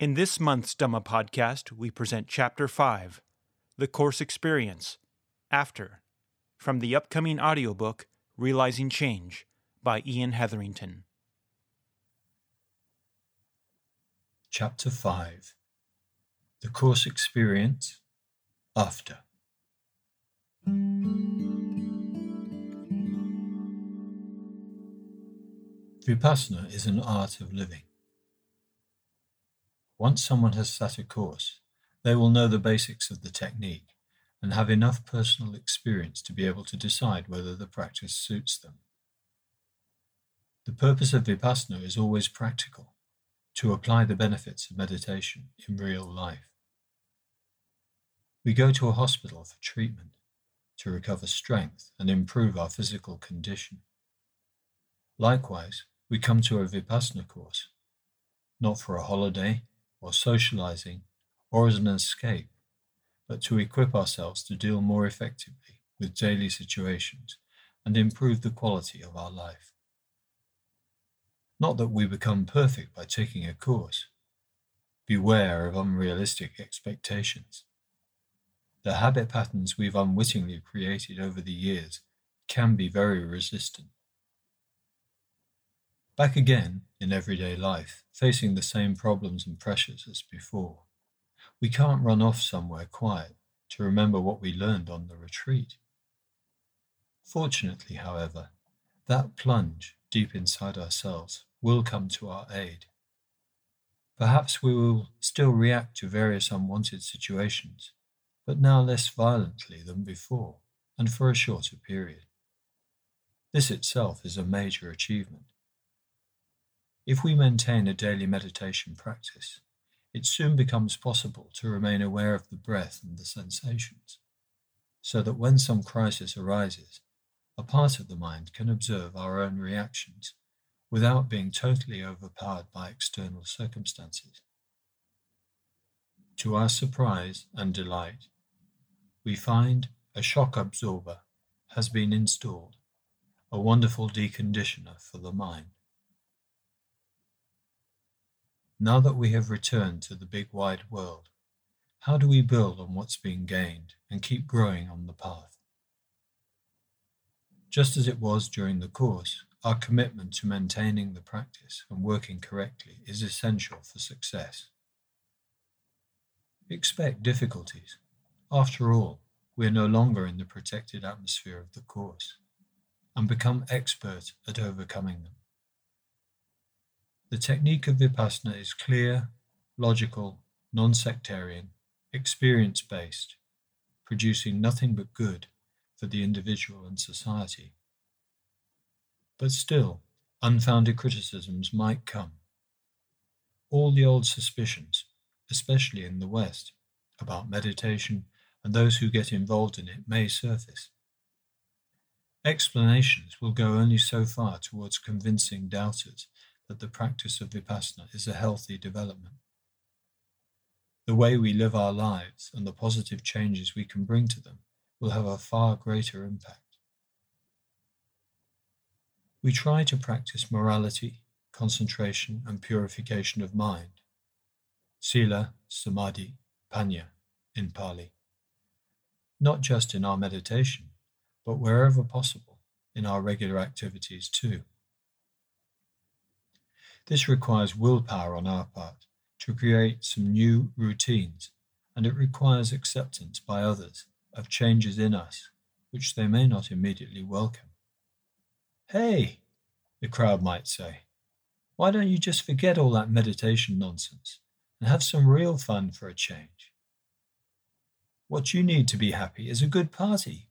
In this month's Dhamma podcast, we present Chapter 5 The Course Experience After from the upcoming audiobook Realizing Change by Ian Hetherington. Chapter 5 The Course Experience After. Vipassana is an art of living. Once someone has sat a course, they will know the basics of the technique and have enough personal experience to be able to decide whether the practice suits them. The purpose of Vipassana is always practical, to apply the benefits of meditation in real life. We go to a hospital for treatment, to recover strength and improve our physical condition. Likewise, we come to a Vipassana course, not for a holiday or socializing or as an escape, but to equip ourselves to deal more effectively with daily situations and improve the quality of our life. Not that we become perfect by taking a course. Beware of unrealistic expectations. The habit patterns we've unwittingly created over the years can be very resistant. Back again in everyday life, facing the same problems and pressures as before. We can't run off somewhere quiet to remember what we learned on the retreat. Fortunately, however, that plunge deep inside ourselves will come to our aid. Perhaps we will still react to various unwanted situations, but now less violently than before and for a shorter period. This itself is a major achievement. If we maintain a daily meditation practice, it soon becomes possible to remain aware of the breath and the sensations, so that when some crisis arises, a part of the mind can observe our own reactions without being totally overpowered by external circumstances. To our surprise and delight, we find a shock absorber has been installed, a wonderful deconditioner for the mind. Now that we have returned to the big wide world, how do we build on what's been gained and keep growing on the path? Just as it was during the course, our commitment to maintaining the practice and working correctly is essential for success. Expect difficulties. After all, we are no longer in the protected atmosphere of the course and become expert at overcoming them. The technique of Vipassana is clear, logical, non sectarian, experience based, producing nothing but good for the individual and society. But still, unfounded criticisms might come. All the old suspicions, especially in the West, about meditation and those who get involved in it may surface. Explanations will go only so far towards convincing doubters that the practice of vipassana is a healthy development. The way we live our lives and the positive changes we can bring to them will have a far greater impact. We try to practice morality, concentration, and purification of mind, sila, samadhi, panya in Pali, not just in our meditation, but wherever possible in our regular activities too. This requires willpower on our part to create some new routines, and it requires acceptance by others of changes in us which they may not immediately welcome. Hey, the crowd might say, why don't you just forget all that meditation nonsense and have some real fun for a change? What you need to be happy is a good party,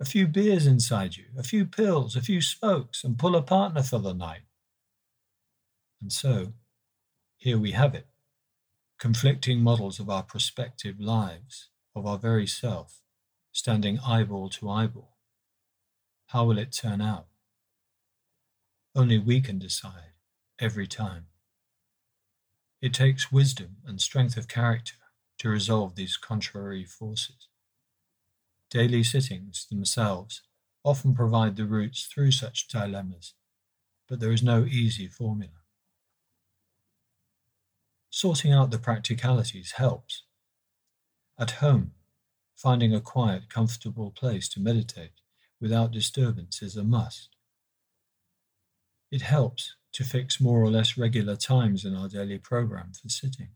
a few beers inside you, a few pills, a few smokes, and pull a partner for the night. And so, here we have it conflicting models of our prospective lives, of our very self, standing eyeball to eyeball. How will it turn out? Only we can decide every time. It takes wisdom and strength of character to resolve these contrary forces. Daily sittings themselves often provide the routes through such dilemmas, but there is no easy formula. Sorting out the practicalities helps. At home, finding a quiet, comfortable place to meditate without disturbance is a must. It helps to fix more or less regular times in our daily program for sitting.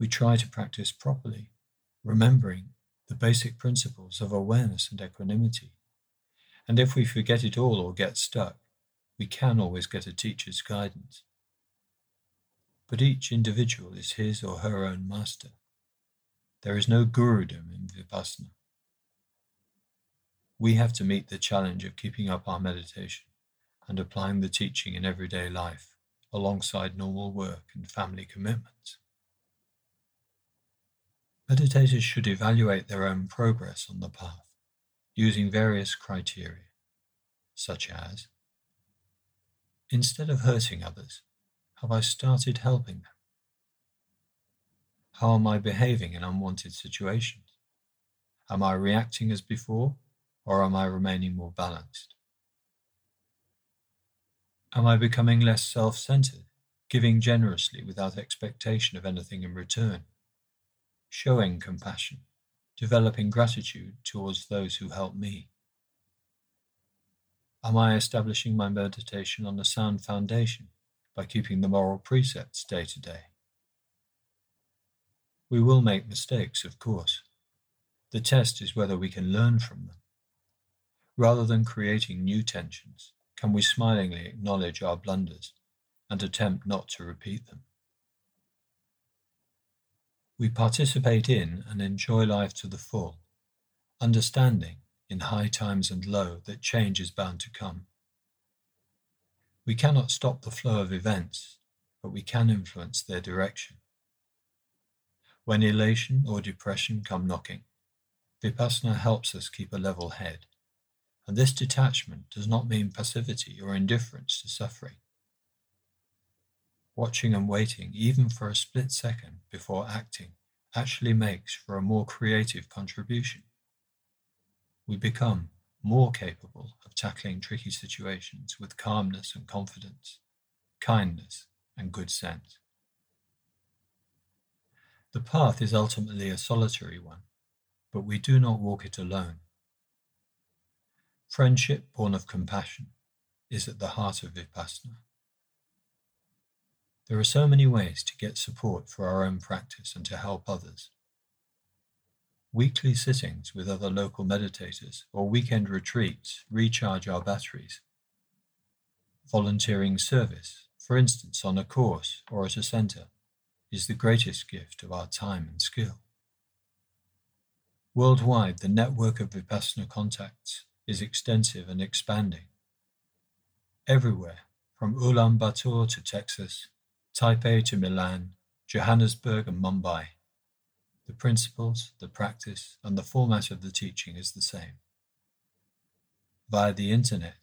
We try to practice properly, remembering the basic principles of awareness and equanimity. And if we forget it all or get stuck, we can always get a teacher's guidance. But each individual is his or her own master. There is no gurudom in Vipassana. We have to meet the challenge of keeping up our meditation and applying the teaching in everyday life alongside normal work and family commitments. Meditators should evaluate their own progress on the path using various criteria, such as Instead of hurting others, have I started helping them? How am I behaving in unwanted situations? Am I reacting as before, or am I remaining more balanced? Am I becoming less self centered, giving generously without expectation of anything in return? Showing compassion, developing gratitude towards those who help me? Am I establishing my meditation on a sound foundation by keeping the moral precepts day to day? We will make mistakes, of course. The test is whether we can learn from them. Rather than creating new tensions, can we smilingly acknowledge our blunders and attempt not to repeat them? We participate in and enjoy life to the full, understanding in high times and low that change is bound to come. We cannot stop the flow of events, but we can influence their direction. When elation or depression come knocking, Vipassana helps us keep a level head and this detachment does not mean passivity or indifference to suffering. Watching and waiting, even for a split second before acting, actually makes for a more creative contribution. We become more capable of tackling tricky situations with calmness and confidence, kindness and good sense. The path is ultimately a solitary one, but we do not walk it alone. Friendship born of compassion is at the heart of Vipassana. There are so many ways to get support for our own practice and to help others. Weekly sittings with other local meditators or weekend retreats recharge our batteries. Volunteering service, for instance on a course or at a centre, is the greatest gift of our time and skill. Worldwide, the network of Vipassana contacts is extensive and expanding. Everywhere, from Ulaanbaatar to Texas, Taipei to Milan, Johannesburg and Mumbai, the principles, the practice, and the format of the teaching is the same. Via the internet,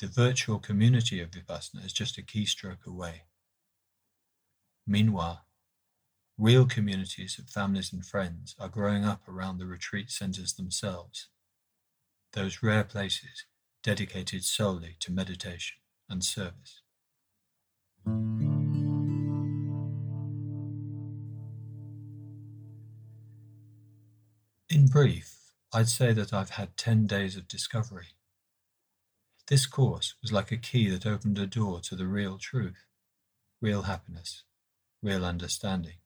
the virtual community of Vipassana is just a keystroke away. Meanwhile, real communities of families and friends are growing up around the retreat centers themselves those rare places dedicated solely to meditation and service. In brief, I'd say that I've had 10 days of discovery. This course was like a key that opened a door to the real truth, real happiness, real understanding.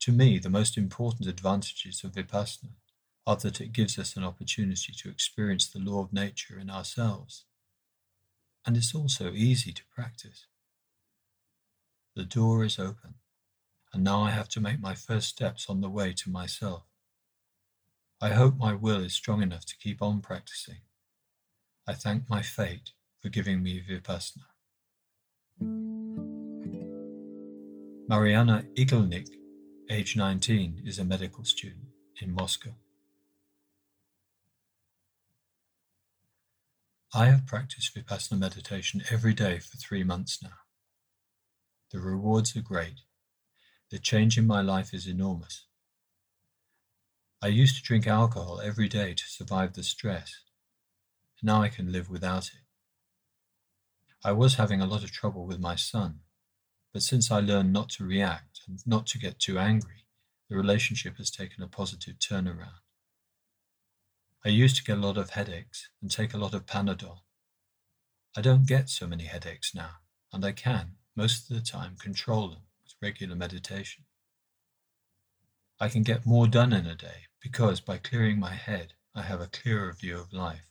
To me, the most important advantages of Vipassana are that it gives us an opportunity to experience the law of nature in ourselves. And it's also easy to practice. The door is open, and now I have to make my first steps on the way to myself. I hope my will is strong enough to keep on practicing. I thank my fate for giving me Vipassana. Mariana Igelnik, age 19, is a medical student in Moscow. I have practiced Vipassana meditation every day for three months now. The rewards are great. The change in my life is enormous. I used to drink alcohol every day to survive the stress. Now I can live without it. I was having a lot of trouble with my son, but since I learned not to react and not to get too angry, the relationship has taken a positive turnaround. I used to get a lot of headaches and take a lot of Panadol. I don't get so many headaches now, and I can, most of the time, control them with regular meditation. I can get more done in a day because by clearing my head, I have a clearer view of life.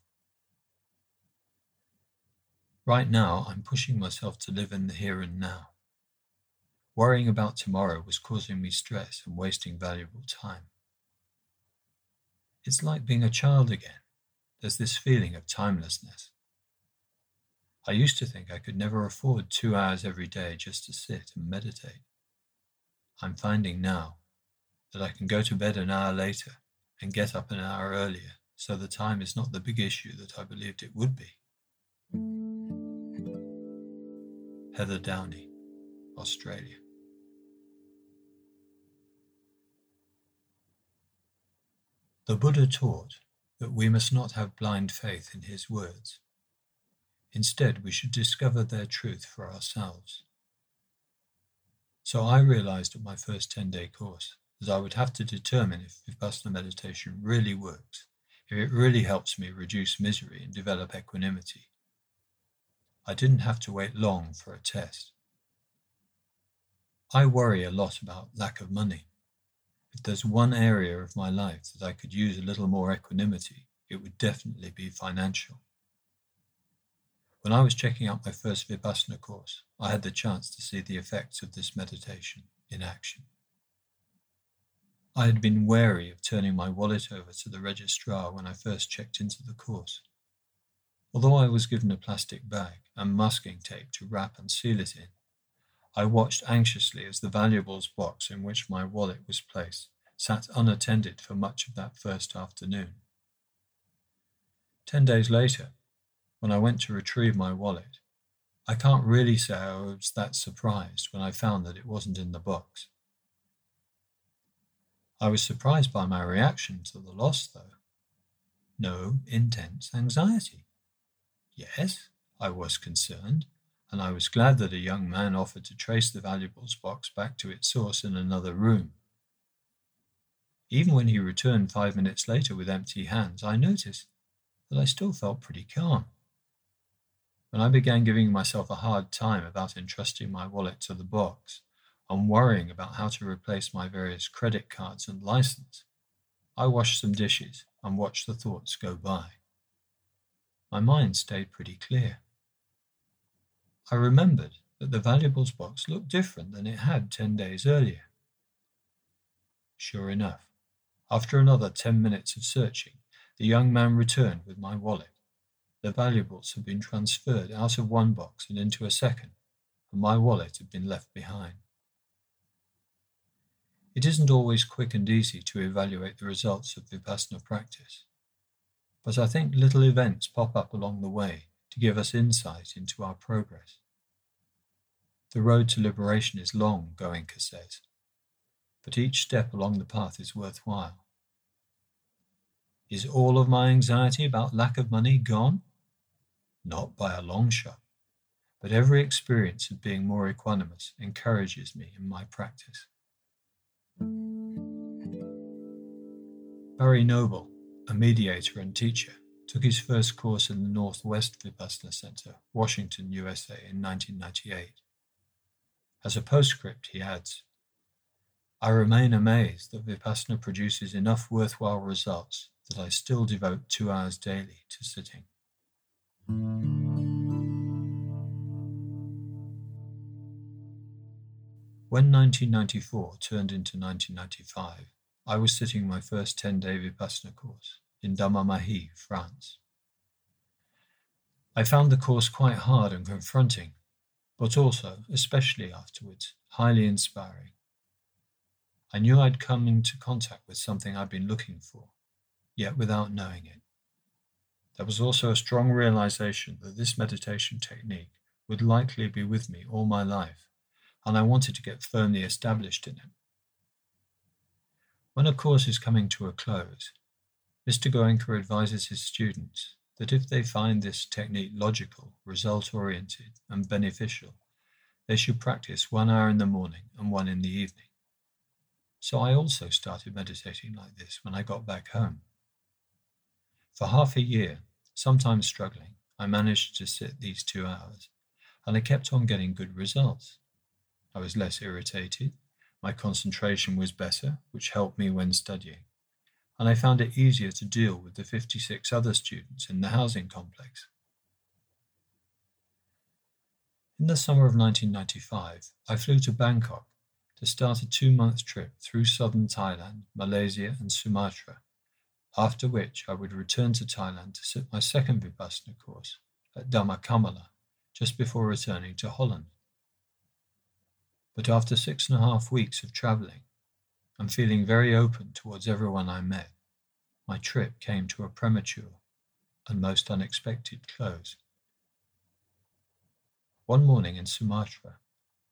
Right now, I'm pushing myself to live in the here and now. Worrying about tomorrow was causing me stress and wasting valuable time. It's like being a child again. There's this feeling of timelessness. I used to think I could never afford two hours every day just to sit and meditate. I'm finding now that I can go to bed an hour later and get up an hour earlier, so the time is not the big issue that I believed it would be. Heather Downey, Australia. The Buddha taught that we must not have blind faith in his words. Instead, we should discover their truth for ourselves. So I realized at my first 10 day course I would have to determine if Vipassana meditation really works, if it really helps me reduce misery and develop equanimity. I didn't have to wait long for a test. I worry a lot about lack of money. If there's one area of my life that I could use a little more equanimity, it would definitely be financial. When I was checking out my first Vipassana course, I had the chance to see the effects of this meditation in action. I had been wary of turning my wallet over to the registrar when I first checked into the course. Although I was given a plastic bag and masking tape to wrap and seal it in, I watched anxiously as the valuables box in which my wallet was placed sat unattended for much of that first afternoon. Ten days later, when I went to retrieve my wallet, I can't really say I was that surprised when I found that it wasn't in the box. I was surprised by my reaction to the loss, though. No intense anxiety. Yes, I was concerned, and I was glad that a young man offered to trace the valuables box back to its source in another room. Even when he returned five minutes later with empty hands, I noticed that I still felt pretty calm. When I began giving myself a hard time about entrusting my wallet to the box and worrying about how to replace my various credit cards and license, I washed some dishes and watched the thoughts go by. My mind stayed pretty clear. I remembered that the valuables box looked different than it had ten days earlier. Sure enough, after another ten minutes of searching, the young man returned with my wallet. The valuables had been transferred out of one box and into a second, and my wallet had been left behind. It isn't always quick and easy to evaluate the results of Vipassana practice, but I think little events pop up along the way to give us insight into our progress. The road to liberation is long, Goenka says, but each step along the path is worthwhile. Is all of my anxiety about lack of money gone? Not by a long shot, but every experience of being more equanimous encourages me in my practice. Barry Noble, a mediator and teacher, took his first course in the Northwest Vipassana Center, Washington, USA in 1998. As a postscript, he adds, I remain amazed that Vipassana produces enough worthwhile results that I still devote two hours daily to sitting. When 1994 turned into 1995, I was sitting my first 10 day Vipassana course in Dhamma Mahi, France. I found the course quite hard and confronting, but also, especially afterwards, highly inspiring. I knew I'd come into contact with something I'd been looking for, yet without knowing it. There was also a strong realization that this meditation technique would likely be with me all my life, and I wanted to get firmly established in it. When a course is coming to a close, Mr. Goenka advises his students that if they find this technique logical, result oriented, and beneficial, they should practice one hour in the morning and one in the evening. So I also started meditating like this when I got back home. For half a year, sometimes struggling, I managed to sit these two hours, and I kept on getting good results. I was less irritated, my concentration was better, which helped me when studying, and I found it easier to deal with the 56 other students in the housing complex. In the summer of 1995, I flew to Bangkok to start a two month trip through southern Thailand, Malaysia, and Sumatra after which I would return to Thailand to sit my second Vipassana course at Dhammakamala just before returning to Holland. But after six and a half weeks of travelling and feeling very open towards everyone I met, my trip came to a premature and most unexpected close. One morning in Sumatra,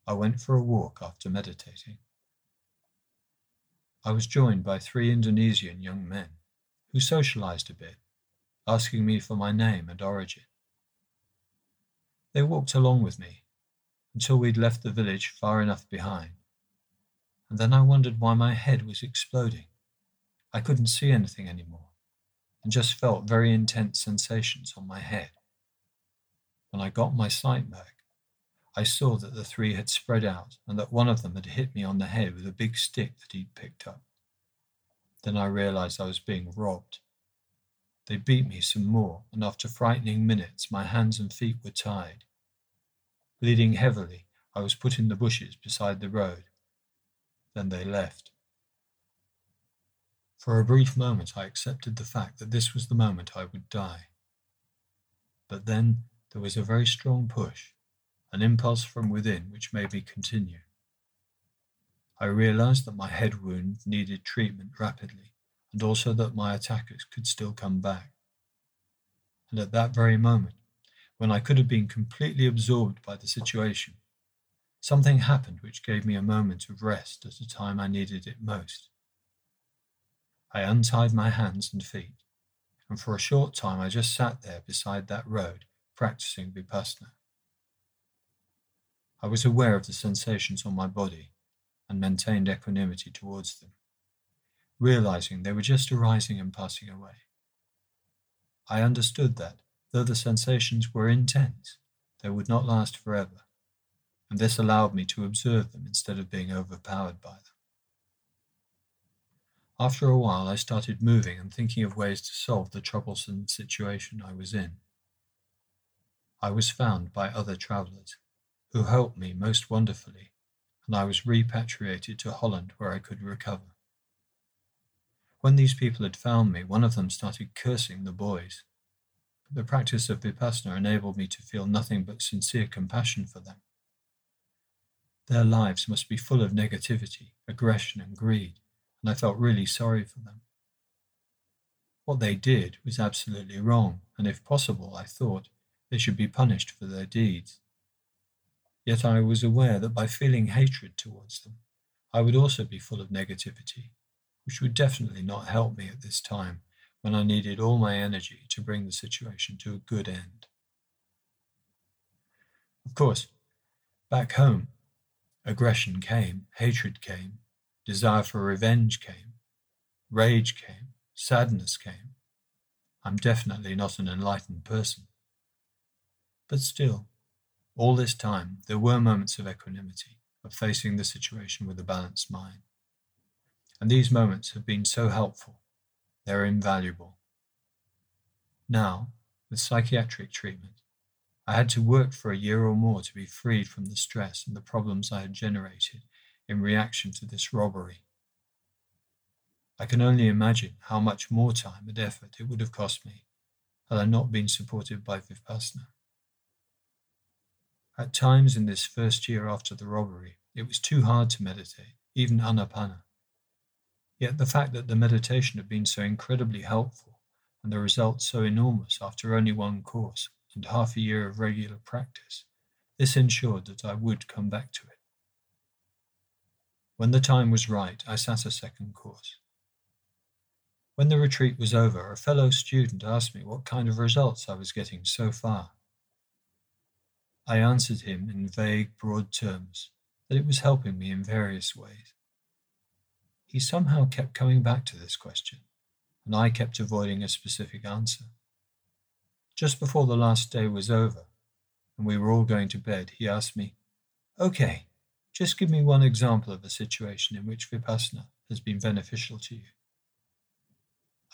I went for a walk after meditating. I was joined by three Indonesian young men who socialized a bit, asking me for my name and origin. They walked along with me until we'd left the village far enough behind, and then I wondered why my head was exploding. I couldn't see anything anymore and just felt very intense sensations on my head. When I got my sight back, I saw that the three had spread out and that one of them had hit me on the head with a big stick that he'd picked up. Then I realized I was being robbed. They beat me some more, and after frightening minutes, my hands and feet were tied. Bleeding heavily, I was put in the bushes beside the road. Then they left. For a brief moment, I accepted the fact that this was the moment I would die. But then there was a very strong push, an impulse from within which made me continue. I realized that my head wound needed treatment rapidly, and also that my attackers could still come back. And at that very moment, when I could have been completely absorbed by the situation, something happened which gave me a moment of rest at a time I needed it most. I untied my hands and feet, and for a short time I just sat there beside that road practicing Vipassana. I was aware of the sensations on my body and maintained equanimity towards them, realizing they were just arising and passing away. I understood that, though the sensations were intense, they would not last forever, and this allowed me to observe them instead of being overpowered by them. After a while, I started moving and thinking of ways to solve the troublesome situation I was in. I was found by other travellers, who helped me most wonderfully and I was repatriated to Holland where I could recover. When these people had found me, one of them started cursing the boys. The practice of Vipassana enabled me to feel nothing but sincere compassion for them. Their lives must be full of negativity, aggression, and greed, and I felt really sorry for them. What they did was absolutely wrong, and if possible, I thought they should be punished for their deeds. Yet I was aware that by feeling hatred towards them, I would also be full of negativity, which would definitely not help me at this time when I needed all my energy to bring the situation to a good end. Of course, back home, aggression came, hatred came, desire for revenge came, rage came, sadness came. I'm definitely not an enlightened person. But still, all this time, there were moments of equanimity, of facing the situation with a balanced mind. And these moments have been so helpful. They're invaluable. Now, with psychiatric treatment, I had to work for a year or more to be freed from the stress and the problems I had generated in reaction to this robbery. I can only imagine how much more time and effort it would have cost me had I not been supported by Vipassana. At times in this first year after the robbery, it was too hard to meditate, even anapana. Yet the fact that the meditation had been so incredibly helpful and the results so enormous after only one course and half a year of regular practice, this ensured that I would come back to it. When the time was right, I sat a second course. When the retreat was over, a fellow student asked me what kind of results I was getting so far. I answered him in vague, broad terms that it was helping me in various ways. He somehow kept coming back to this question, and I kept avoiding a specific answer. Just before the last day was over, and we were all going to bed, he asked me, Okay, just give me one example of a situation in which Vipassana has been beneficial to you.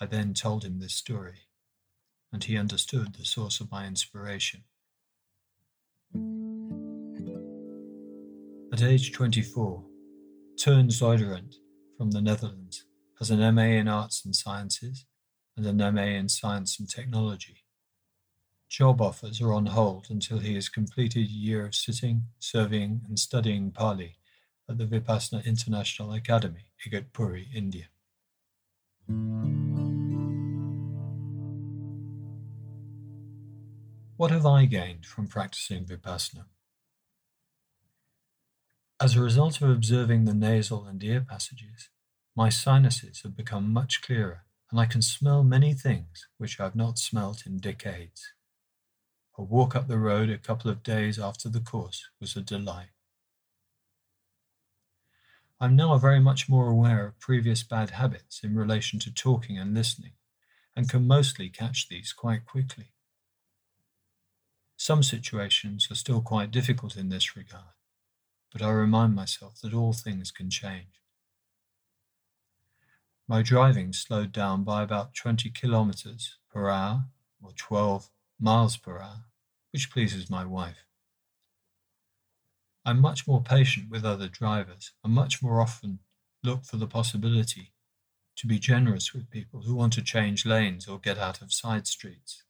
I then told him this story, and he understood the source of my inspiration. At age 24, Teun Zuiderent from the Netherlands has an MA in Arts and Sciences and an MA in Science and Technology. Job offers are on hold until he has completed a year of sitting, serving, and studying Pali at the Vipassana International Academy, Igatpuri, India. What have I gained from practicing Vipassana? As a result of observing the nasal and ear passages, my sinuses have become much clearer and I can smell many things which I have not smelt in decades. A walk up the road a couple of days after the course was a delight. I'm now very much more aware of previous bad habits in relation to talking and listening, and can mostly catch these quite quickly. Some situations are still quite difficult in this regard, but I remind myself that all things can change. My driving slowed down by about 20 kilometers per hour or 12 miles per hour which pleases my wife. I'm much more patient with other drivers and much more often look for the possibility to be generous with people who want to change lanes or get out of side streets.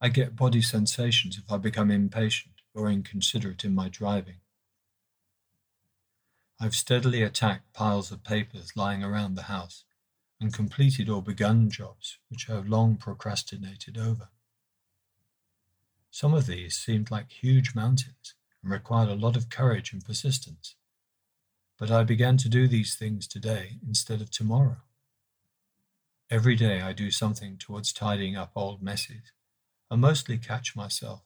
I get body sensations if I become impatient or inconsiderate in my driving. I've steadily attacked piles of papers lying around the house and completed or begun jobs which I have long procrastinated over. Some of these seemed like huge mountains and required a lot of courage and persistence. But I began to do these things today instead of tomorrow. Every day I do something towards tidying up old messes. I mostly catch myself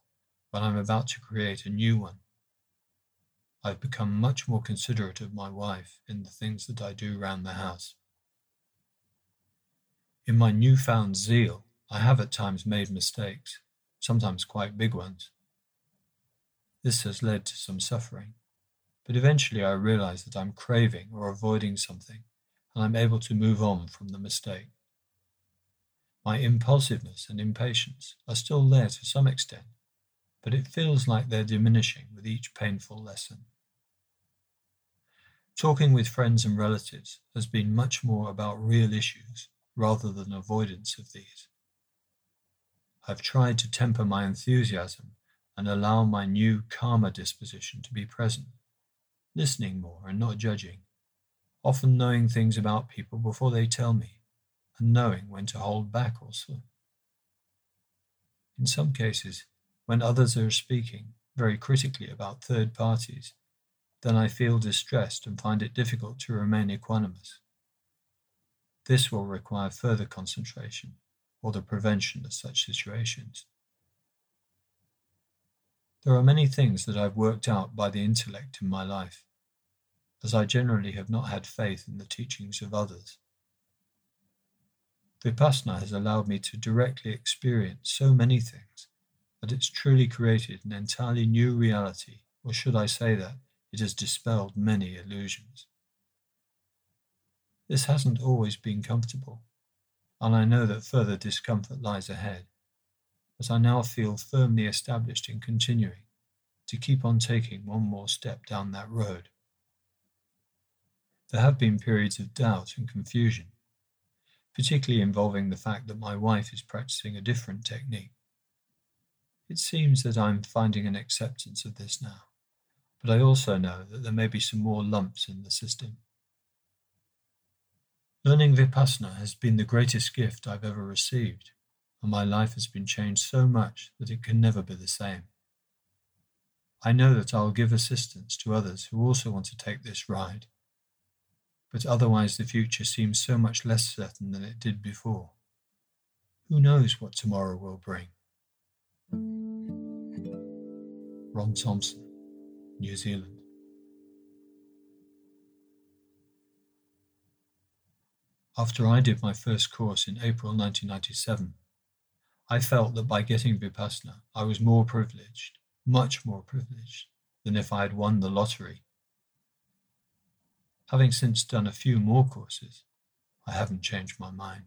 when I'm about to create a new one. I've become much more considerate of my wife in the things that I do round the house. In my newfound zeal, I have at times made mistakes, sometimes quite big ones. This has led to some suffering, but eventually I realize that I'm craving or avoiding something and I'm able to move on from the mistake. My impulsiveness and impatience are still there to some extent, but it feels like they're diminishing with each painful lesson. Talking with friends and relatives has been much more about real issues rather than avoidance of these. I've tried to temper my enthusiasm and allow my new calmer disposition to be present, listening more and not judging, often knowing things about people before they tell me, and knowing when to hold back also. In some cases, when others are speaking very critically about third parties, then I feel distressed and find it difficult to remain equanimous. This will require further concentration or the prevention of such situations. There are many things that I've worked out by the intellect in my life, as I generally have not had faith in the teachings of others. Vipassana has allowed me to directly experience so many things that it's truly created an entirely new reality, or should I say that it has dispelled many illusions. This hasn't always been comfortable and I know that further discomfort lies ahead, as I now feel firmly established in continuing to keep on taking one more step down that road. There have been periods of doubt and confusion, particularly involving the fact that my wife is practicing a different technique. It seems that I'm finding an acceptance of this now, but I also know that there may be some more lumps in the system. Learning Vipassana has been the greatest gift I've ever received, and my life has been changed so much that it can never be the same. I know that I'll give assistance to others who also want to take this ride, but otherwise the future seems so much less certain than it did before. Who knows what tomorrow will bring? Ron Thompson, New Zealand. After I did my first course in April 1997, I felt that by getting Vipassana, I was more privileged, much more privileged, than if I had won the lottery. Having since done a few more courses, I haven't changed my mind.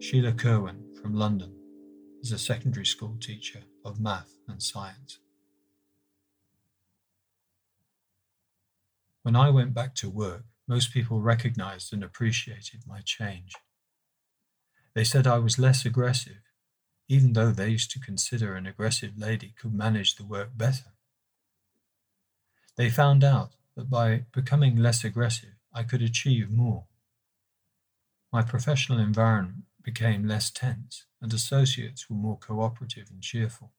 Sheila Kerwin from London is a secondary school teacher of math and science. When I went back to work, most people recognized and appreciated my change. They said I was less aggressive, even though they used to consider an aggressive lady could manage the work better. They found out that by becoming less aggressive, I could achieve more. My professional environment became less tense, and associates were more cooperative and cheerful.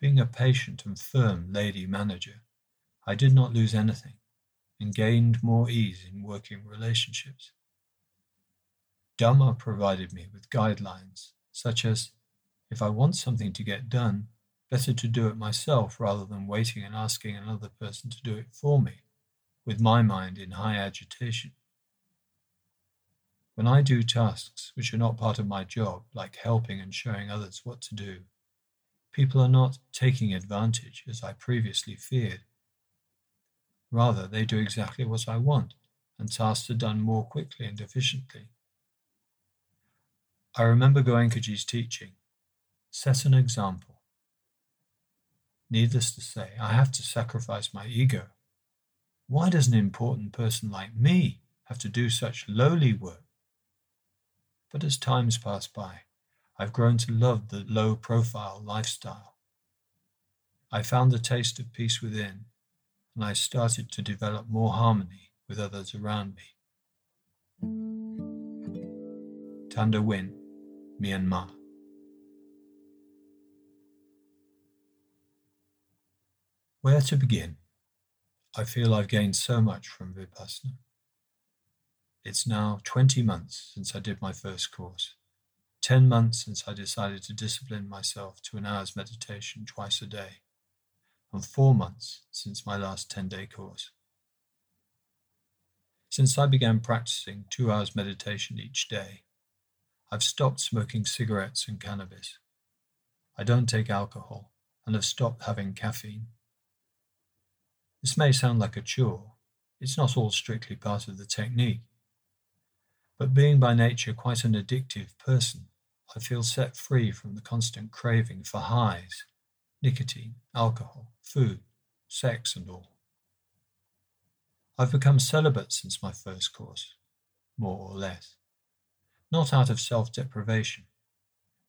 Being a patient and firm lady manager, I did not lose anything and gained more ease in working relationships. Dhamma provided me with guidelines, such as if I want something to get done, better to do it myself rather than waiting and asking another person to do it for me, with my mind in high agitation. When I do tasks which are not part of my job, like helping and showing others what to do, people are not taking advantage as I previously feared. Rather, they do exactly what I want, and tasks are done more quickly and efficiently. I remember Goenkaji's teaching set an example. Needless to say, I have to sacrifice my ego. Why does an important person like me have to do such lowly work? But as times pass by, I've grown to love the low profile lifestyle. I found the taste of peace within and I started to develop more harmony with others around me. Tanda Win, Myanmar. Where to begin? I feel I've gained so much from Vipassana. It's now 20 months since I did my first course, 10 months since I decided to discipline myself to an hour's meditation twice a day and four months since my last 10 day course. Since I began practicing two hours meditation each day, I've stopped smoking cigarettes and cannabis. I don't take alcohol and have stopped having caffeine. This may sound like a chore, it's not all strictly part of the technique. But being by nature quite an addictive person, I feel set free from the constant craving for highs nicotine, alcohol, food, sex, and all. I've become celibate since my first course, more or less, not out of self deprivation,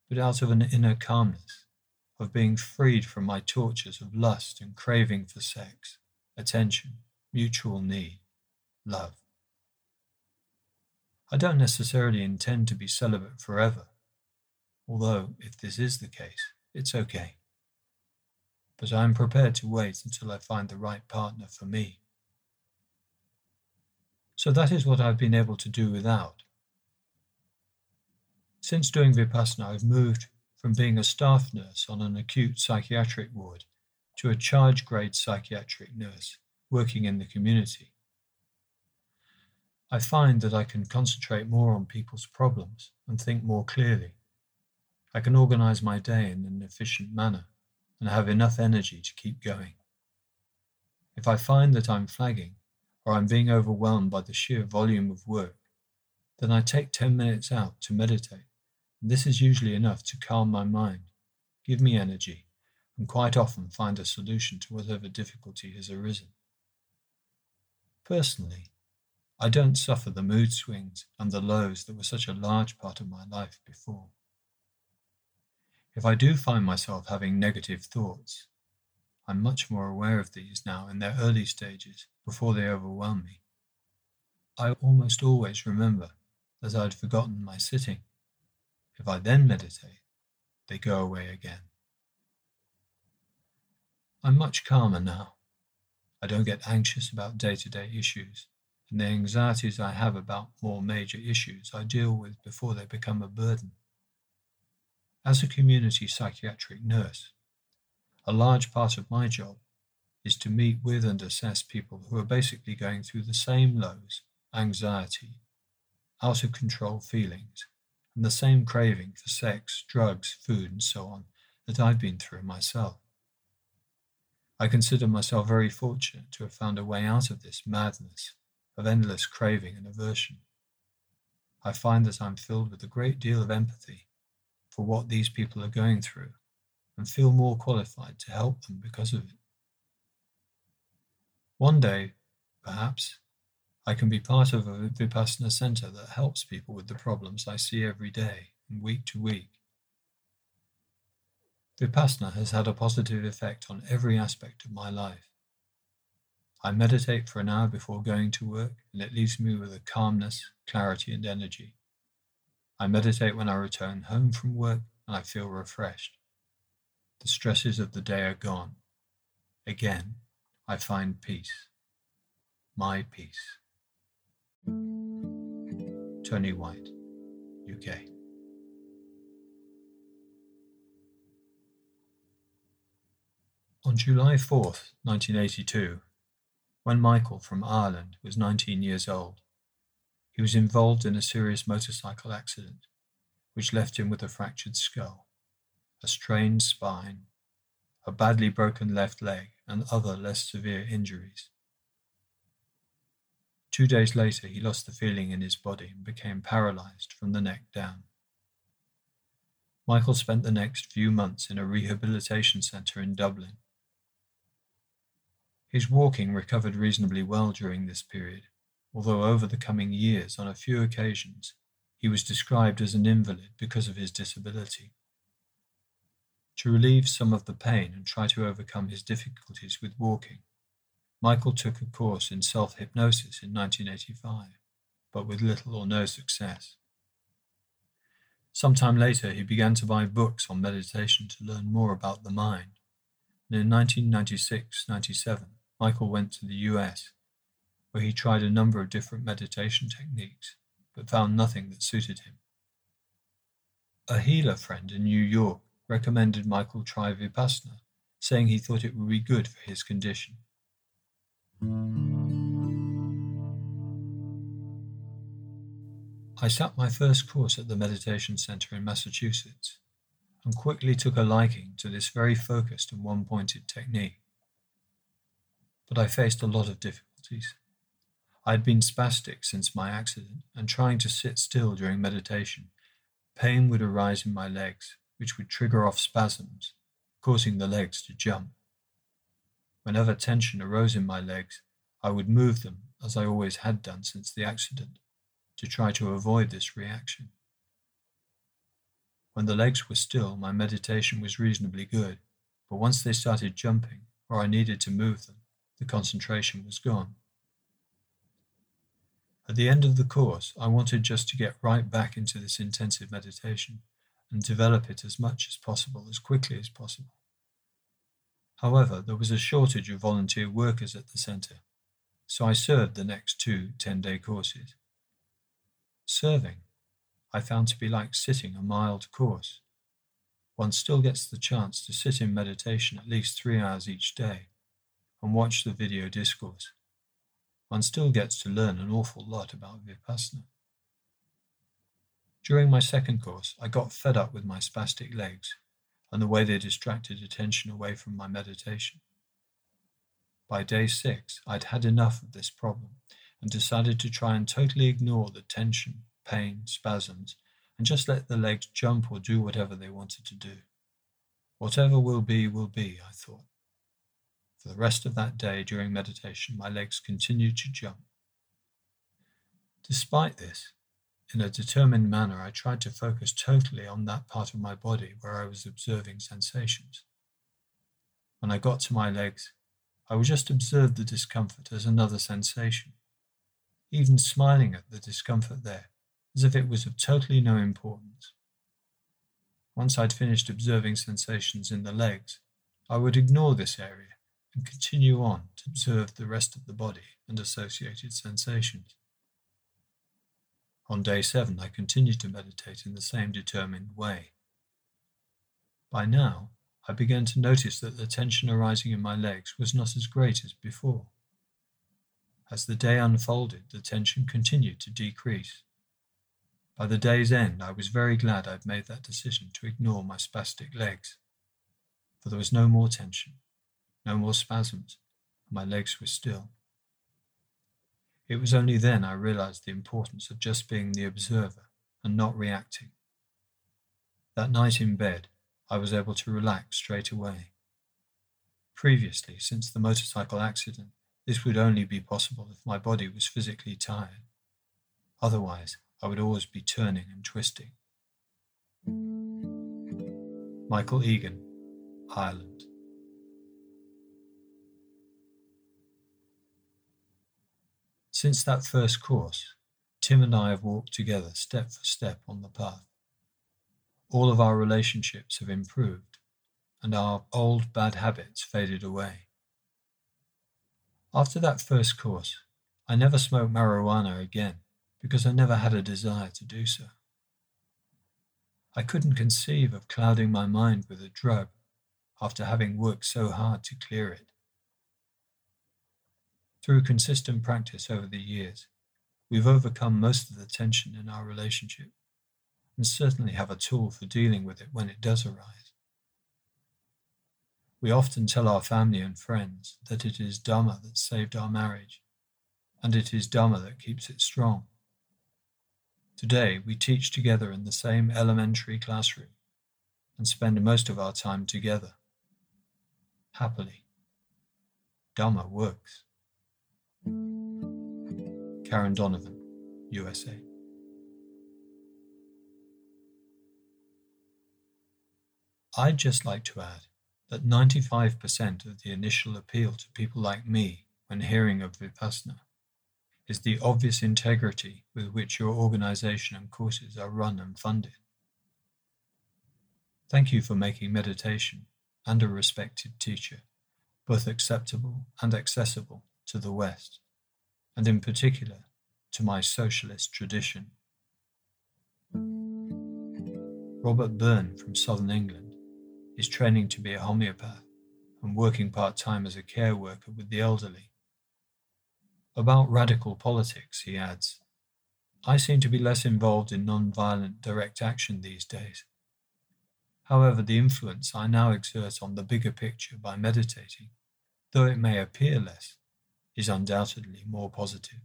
but out of an inner calmness, of being freed from my tortures of lust and craving for sex, attention, mutual need, love. I don't necessarily intend to be celibate forever, although if this is the case, it's okay but I am prepared to wait until I find the right partner for me. So that is what I've been able to do without. Since doing Vipassana, I've moved from being a staff nurse on an acute psychiatric ward to a charge grade psychiatric nurse working in the community. I find that I can concentrate more on people's problems and think more clearly. I can organize my day in an efficient manner and have enough energy to keep going. If I find that I'm flagging or I'm being overwhelmed by the sheer volume of work, then I take 10 minutes out to meditate. And this is usually enough to calm my mind, give me energy, and quite often find a solution to whatever difficulty has arisen. Personally, I don't suffer the mood swings and the lows that were such a large part of my life before. If I do find myself having negative thoughts, I'm much more aware of these now in their early stages before they overwhelm me. I almost always remember that I'd forgotten my sitting. If I then meditate, they go away again. I'm much calmer now. I don't get anxious about day to day issues, and the anxieties I have about more major issues I deal with before they become a burden. As a community psychiatric nurse, a large part of my job is to meet with and assess people who are basically going through the same lows, anxiety, out of control feelings, and the same craving for sex, drugs, food, and so on that I've been through myself. I consider myself very fortunate to have found a way out of this madness of endless craving and aversion. I find that I'm filled with a great deal of empathy for what these people are going through and feel more qualified to help them because of it. One day, perhaps, I can be part of a Vipassana center that helps people with the problems I see every day and week to week. Vipassana has had a positive effect on every aspect of my life. I meditate for an hour before going to work, and it leaves me with a calmness, clarity, and energy. I meditate when I return home from work, and I feel refreshed. The stresses of the day are gone. Again, I find peace. My peace. Tony White, UK. On July 4th, 1982, when Michael from Ireland was 19 years old, he was involved in a serious motorcycle accident which left him with a fractured skull, a strained spine, a badly broken left leg, and other less severe injuries. Two days later, he lost the feeling in his body and became paralyzed from the neck down. Michael spent the next few months in a rehabilitation centre in Dublin. His walking recovered reasonably well during this period, although over the coming years, on a few occasions, he was described as an invalid because of his disability. To relieve some of the pain and try to overcome his difficulties with walking, Michael took a course in self hypnosis in 1985, but with little or no success. Sometime later, he began to buy books on meditation to learn more about the mind. And in 1996 97, Michael went to the US, where he tried a number of different meditation techniques, but found nothing that suited him. A healer friend in New York recommended Michael try Vipassana, saying he thought it would be good for his condition. I sat my first course at the Meditation Center in Massachusetts and quickly took a liking to this very focused and one pointed technique. But I faced a lot of difficulties. I had been spastic since my accident, and trying to sit still during meditation, pain would arise in my legs, which would trigger off spasms, causing the legs to jump. Whenever tension arose in my legs, I would move them, as I always had done since the accident, to try to avoid this reaction. When the legs were still, my meditation was reasonably good, but once they started jumping, or I needed to move them, the concentration was gone. At the end of the course, I wanted just to get right back into this intensive meditation and develop it as much as possible, as quickly as possible. However, there was a shortage of volunteer workers at the centre, so I served the next two 10 day courses. Serving, I found to be like sitting a mild course. One still gets the chance to sit in meditation at least three hours each day and watch the video discourse. One still gets to learn an awful lot about Vipassana. During my second course, I got fed up with my spastic legs and the way they distracted attention away from my meditation. By day six, I'd had enough of this problem and decided to try and totally ignore the tension, pain, spasms, and just let the legs jump or do whatever they wanted to do. Whatever will be, will be, I thought. For the rest of that day during meditation, my legs continued to jump. Despite this, in a determined manner, I tried to focus totally on that part of my body where I was observing sensations. When I got to my legs, I would just observe the discomfort as another sensation, even smiling at the discomfort there, as if it was of totally no importance. Once I'd finished observing sensations in the legs, I would ignore this area and continue on to observe the rest of the body and associated sensations. On day seven, I continued to meditate in the same determined way. By now, I began to notice that the tension arising in my legs was not as great as before. As the day unfolded, the tension continued to decrease. By the day's end, I was very glad I'd made that decision to ignore my spastic legs, for there was no more tension, no more spasms, my legs were still. It was only then I realized the importance of just being the observer and not reacting. That night in bed, I was able to relax straight away. Previously, since the motorcycle accident, this would only be possible if my body was physically tired. Otherwise, I would always be turning and twisting. Michael Egan, Ireland. Since that first course, Tim and I have walked together step for step on the path. All of our relationships have improved, and our old bad habits faded away. After that first course, I never smoked marijuana again because I never had a desire to do so. I couldn't conceive of clouding my mind with a drug after having worked so hard to clear it. Through consistent practice over the years, we've overcome most of the tension in our relationship and certainly have a tool for dealing with it when it does arise. We often tell our family and friends that it is Dhamma that saved our marriage, and it is Dhamma that keeps it strong. Today, we teach together in the same elementary classroom and spend most of our time together. Happily, Dhamma works. Karen Donovan, USA. I'd just like to add that 95% of the initial appeal to people like me when hearing of Vipassana is the obvious integrity with which your organization and courses are run and funded. Thank you for making meditation and a respected teacher both acceptable and accessible to the West and in particular to my socialist tradition. Robert Byrne from southern England is training to be a homeopath and working part time as a care worker with the elderly. About radical politics, he adds, I seem to be less involved in non-violent direct action these days. However, the influence I now exert on the bigger picture by meditating, though it may appear less, is undoubtedly more positive.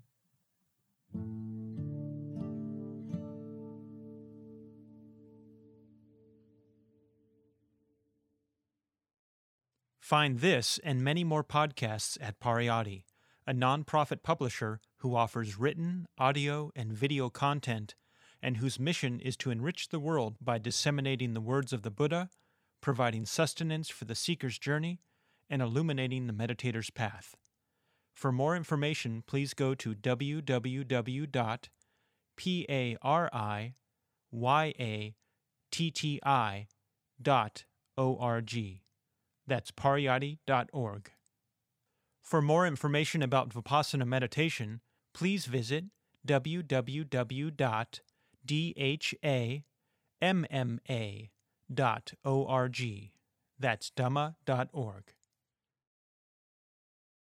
Find this and many more podcasts at Pariyatti, a nonprofit publisher who offers written, audio, and video content and whose mission is to enrich the world by disseminating the words of the Buddha, providing sustenance for the seeker's journey, and illuminating the meditator's path. For more information, please go to www.pariyatti.org. That's pariyatti.org. For more information about Vipassana meditation, please visit www.dhamma.org. That's dhamma.org.